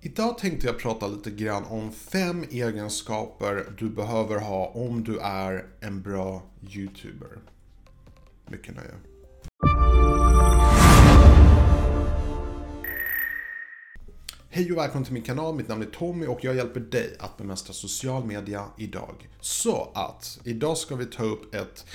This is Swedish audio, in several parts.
Idag tänkte jag prata lite grann om fem egenskaper du behöver ha om du är en bra YouTuber. Mycket nöje. Hej och välkommen till min kanal, mitt namn är Tommy och jag hjälper dig att bemästra social media idag. Så att, idag ska vi ta upp ett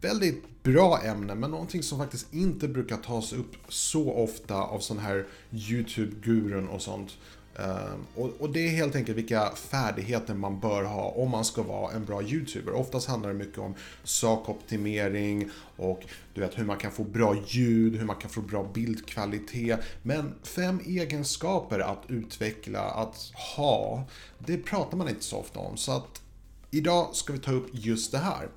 väldigt bra ämne, men någonting som faktiskt inte brukar tas upp så ofta av sån här YouTube-gurun och sånt. Ehm, och, det är helt enkelt vilka färdigheter man bör ha om man ska vara en bra YouTuber. Oftast handlar det mycket om sakoptimering och du vet hur man kan få bra ljud, hur man kan få bra bildkvalitet. Men fem egenskaper att utveckla, att ha, det pratar man inte så ofta om. Så att idag ska vi ta upp just det här.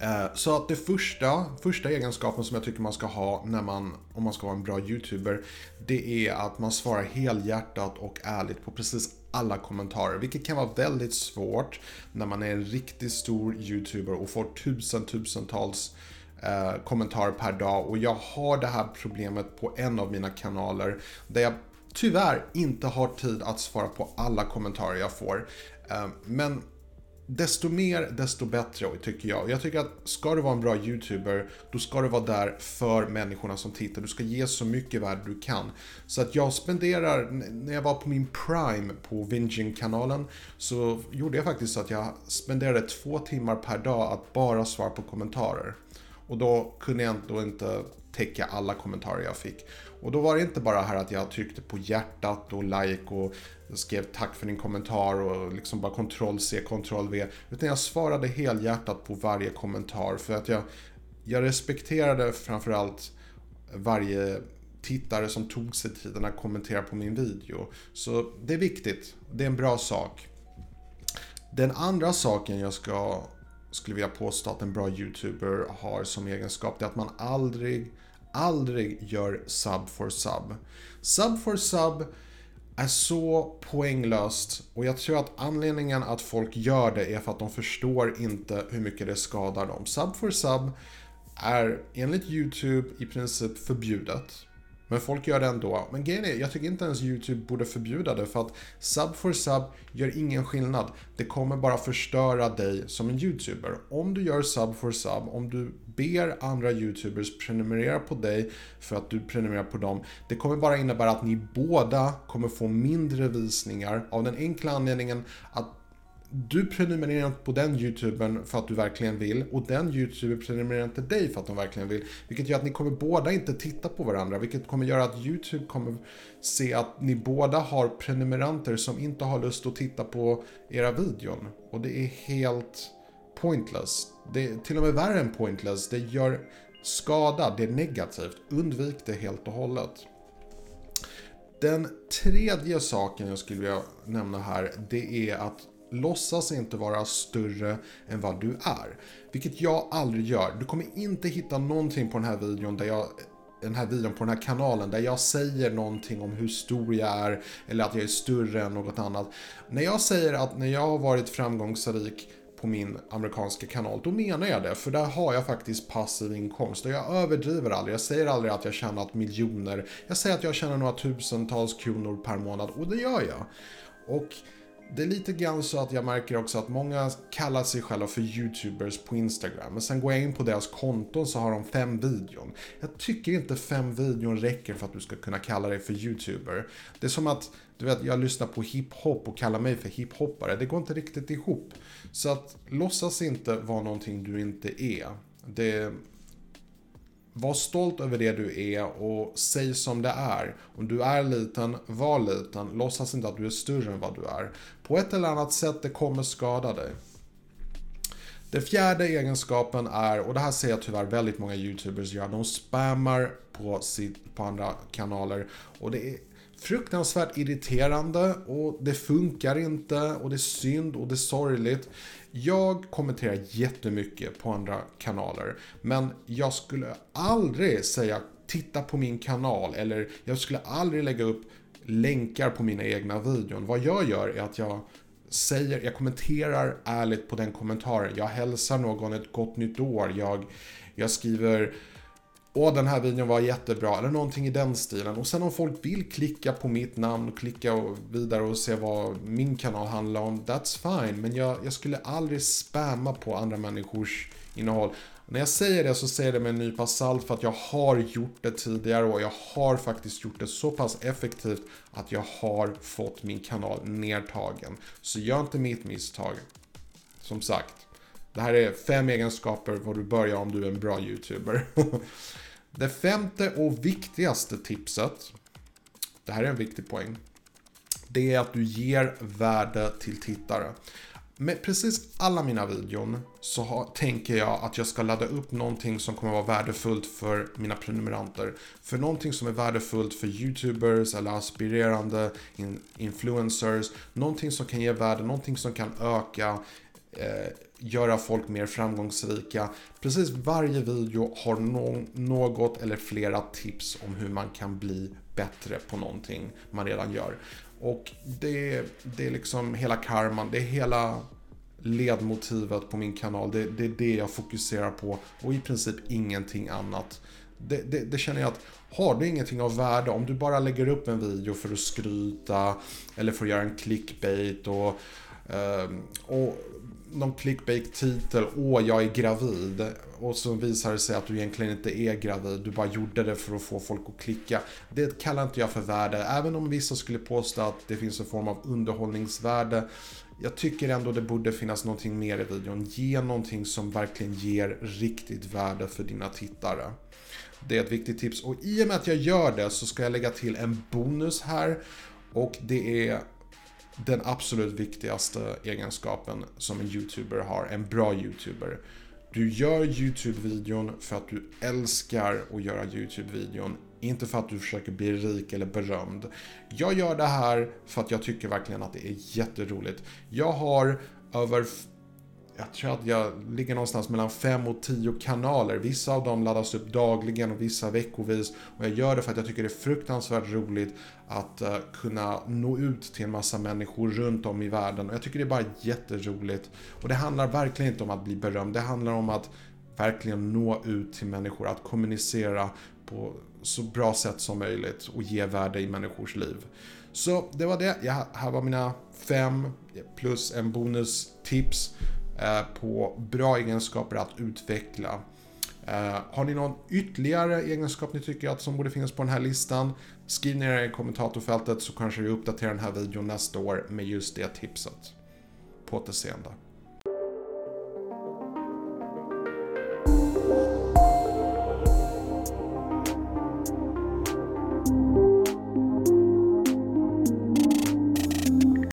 Eh, så att det första, första egenskapen som jag tycker man ska ha när man, om man ska vara en bra YouTuber, det är att man svarar helhjärtat och ärligt på precis alla kommentarer, vilket kan vara väldigt svårt när man är en riktigt stor YouTuber och får tusen, tusentals eh, kommentarer per dag. Och jag har det här problemet på en av mina kanaler där jag tyvärr inte har tid att svara på alla kommentarer jag får. Eh, men desto mer, desto bättre tycker jag. Jag tycker att ska du vara en bra YouTuber, då ska du vara där för människorna som tittar. Du ska ge så mycket värde du kan. Så att jag spenderar, när jag var på min prime på Vinging-kanalen, så gjorde jag faktiskt så att jag spenderade två timmar per dag att bara svara på kommentarer. Och då kunde jag ändå inte täcka alla kommentarer jag fick. Och då var det inte bara här att jag tryckte på hjärtat och like och skrev tack för din kommentar och liksom bara kontroll C, kontroll V. Utan jag svarade helhjärtat på varje kommentar för att jag, jag respekterade framförallt varje tittare som tog sig tiden att kommentera på min video. Så det är viktigt. Det är en bra sak. Den andra saken jag ska, skulle vilja påstå att en bra YouTuber har som egenskap, det är att man aldrig aldrig gör sub for sub. Sub for sub är så poänglöst och jag tror att anledningen att folk gör det är för att de förstår inte hur mycket det skadar dem. Sub for sub är enligt YouTube i princip förbjudet. Men folk gör det ändå. Men grejen är, jag tycker inte ens YouTube borde förbjuda det för att sub for sub gör ingen skillnad. Det kommer bara förstöra dig som en YouTuber. Om du gör sub for sub, om du ber andra YouTubers prenumerera på dig för att du prenumererar på dem. Det kommer bara innebära att ni båda kommer få mindre visningar av den enkla anledningen att du prenumererar inte på den YouTubern för att du verkligen vill och den YouTubern prenumererar inte dig för att de verkligen vill. Vilket gör att ni kommer båda inte titta på varandra, vilket kommer göra att YouTube kommer se att ni båda har prenumeranter som inte har lust att titta på era videon. Och det är helt pointless. Det är till och med värre än pointless. Det gör skada, det är negativt. Undvik det helt och hållet. Den tredje saken jag skulle vilja nämna här, det är att låtsas inte vara större än vad du är. Vilket jag aldrig gör. Du kommer inte hitta någonting på den här videon där jag den här videon på den här kanalen där jag säger någonting om hur stor jag är eller att jag är större än något annat. När jag säger att när jag har varit framgångsrik på min amerikanska kanal, då menar jag det. För där har jag faktiskt passiv inkomst och jag överdriver aldrig. Jag säger aldrig att jag tjänat miljoner. Jag säger att jag tjänar några tusentals kronor per månad och det gör jag. Och det är lite grann så att jag märker också att många kallar sig själva för YouTubers på Instagram. Men sen går jag in på deras konton så har de fem videon. Jag tycker inte fem videon räcker för att du ska kunna kalla dig för YouTuber. Det är som att, du vet, jag lyssnar på hiphop och kallar mig för hiphoppare. Det går inte riktigt ihop. Så att låtsas inte vara någonting du inte är. Det, var stolt över det du är och säg som det är. Om du är liten, var liten. Låtsas inte att du är större än vad du är. På ett eller annat sätt, det kommer skada dig. Den fjärde egenskapen är, och det här ser jag tyvärr väldigt många YouTubers göra, de spammar på, sitt, på andra kanaler. Och det är fruktansvärt irriterande och det funkar inte och det är synd och det är sorgligt. Jag kommenterar jättemycket på andra kanaler, men jag skulle aldrig säga titta på min kanal eller jag skulle aldrig lägga upp länkar på mina egna videon. Vad jag gör är att jag säger, jag kommenterar ärligt på den kommentaren. Jag hälsar någon ett gott nytt år. Jag, jag skriver Åh, den här videon var jättebra, eller någonting i den stilen. Och sen om folk vill klicka på mitt namn och klicka vidare och se vad min kanal handlar om, that's fine. Men jag, jag skulle aldrig spamma på andra människors innehåll. När jag säger det så säger jag det med en nypa salt för att jag har gjort det tidigare och jag har faktiskt gjort det så pass effektivt att jag har fått min kanal nedtagen. Så gör inte mitt misstag. Som sagt, det här är fem egenskaper vad du börjar om du är en bra YouTuber. det femte och viktigaste tipset, det här är en viktig poäng, det är att du ger värde till tittare. Med precis alla mina videon så har, tänker jag att jag ska ladda upp någonting som kommer vara värdefullt för mina prenumeranter. För någonting som är värdefullt för YouTubers eller aspirerande in, influencers. Någonting som kan ge värde, någonting som kan öka eh, göra folk mer framgångsrika. Precis varje video har no något eller flera tips om hur man kan bli bättre på någonting man redan gör. Och det, det är liksom hela karman, det är hela ledmotivet på min kanal. Det, det är det jag fokuserar på och i princip ingenting annat. Det, det, det, känner jag att har du ingenting av värde, om du bara lägger upp en video för att skryta eller för att göra en clickbait och, eh, och någon clickbait-titel, åh jag är gravid. Och så visar det sig att du egentligen inte är gravid, du bara gjorde det för att få folk att klicka. Det kallar inte jag för värde, även om vissa skulle påstå att det finns en form av underhållningsvärde. Jag tycker ändå det borde finnas någonting mer i videon. Ge någonting som verkligen ger riktigt värde för dina tittare. Det är ett viktigt tips och i och med att jag gör det så ska jag lägga till en bonus här. Och det är den absolut viktigaste egenskapen som en YouTuber har, en bra YouTuber. Du gör YouTube-videon för att du älskar att göra YouTube-videon, inte för att du försöker bli rik eller berömd. Jag gör det här för att jag tycker verkligen att det är jätteroligt. Jag har över jag tror att jag ligger någonstans mellan 5 och 10 kanaler. Vissa av dem laddas upp dagligen och vissa veckovis. Och jag gör det för att jag tycker det är fruktansvärt roligt att uh, kunna nå ut till en massa människor runt om i världen. Och jag tycker det är bara jätteroligt. Och det handlar verkligen inte om att bli berömd. Det handlar om att verkligen nå ut till människor. Att kommunicera på så bra sätt som möjligt och ge värde i människors liv. Så det var det. Jag, här var mina fem plus en bonustips tips. Eh, på bra egenskaper att utveckla. Eh, har ni någon ytterligare egenskap ni tycker att som borde finnas på den här listan? Skriv ner i kommentatorfältet så kanske vi uppdaterar den här videon nästa år med just det tipset. På återseende.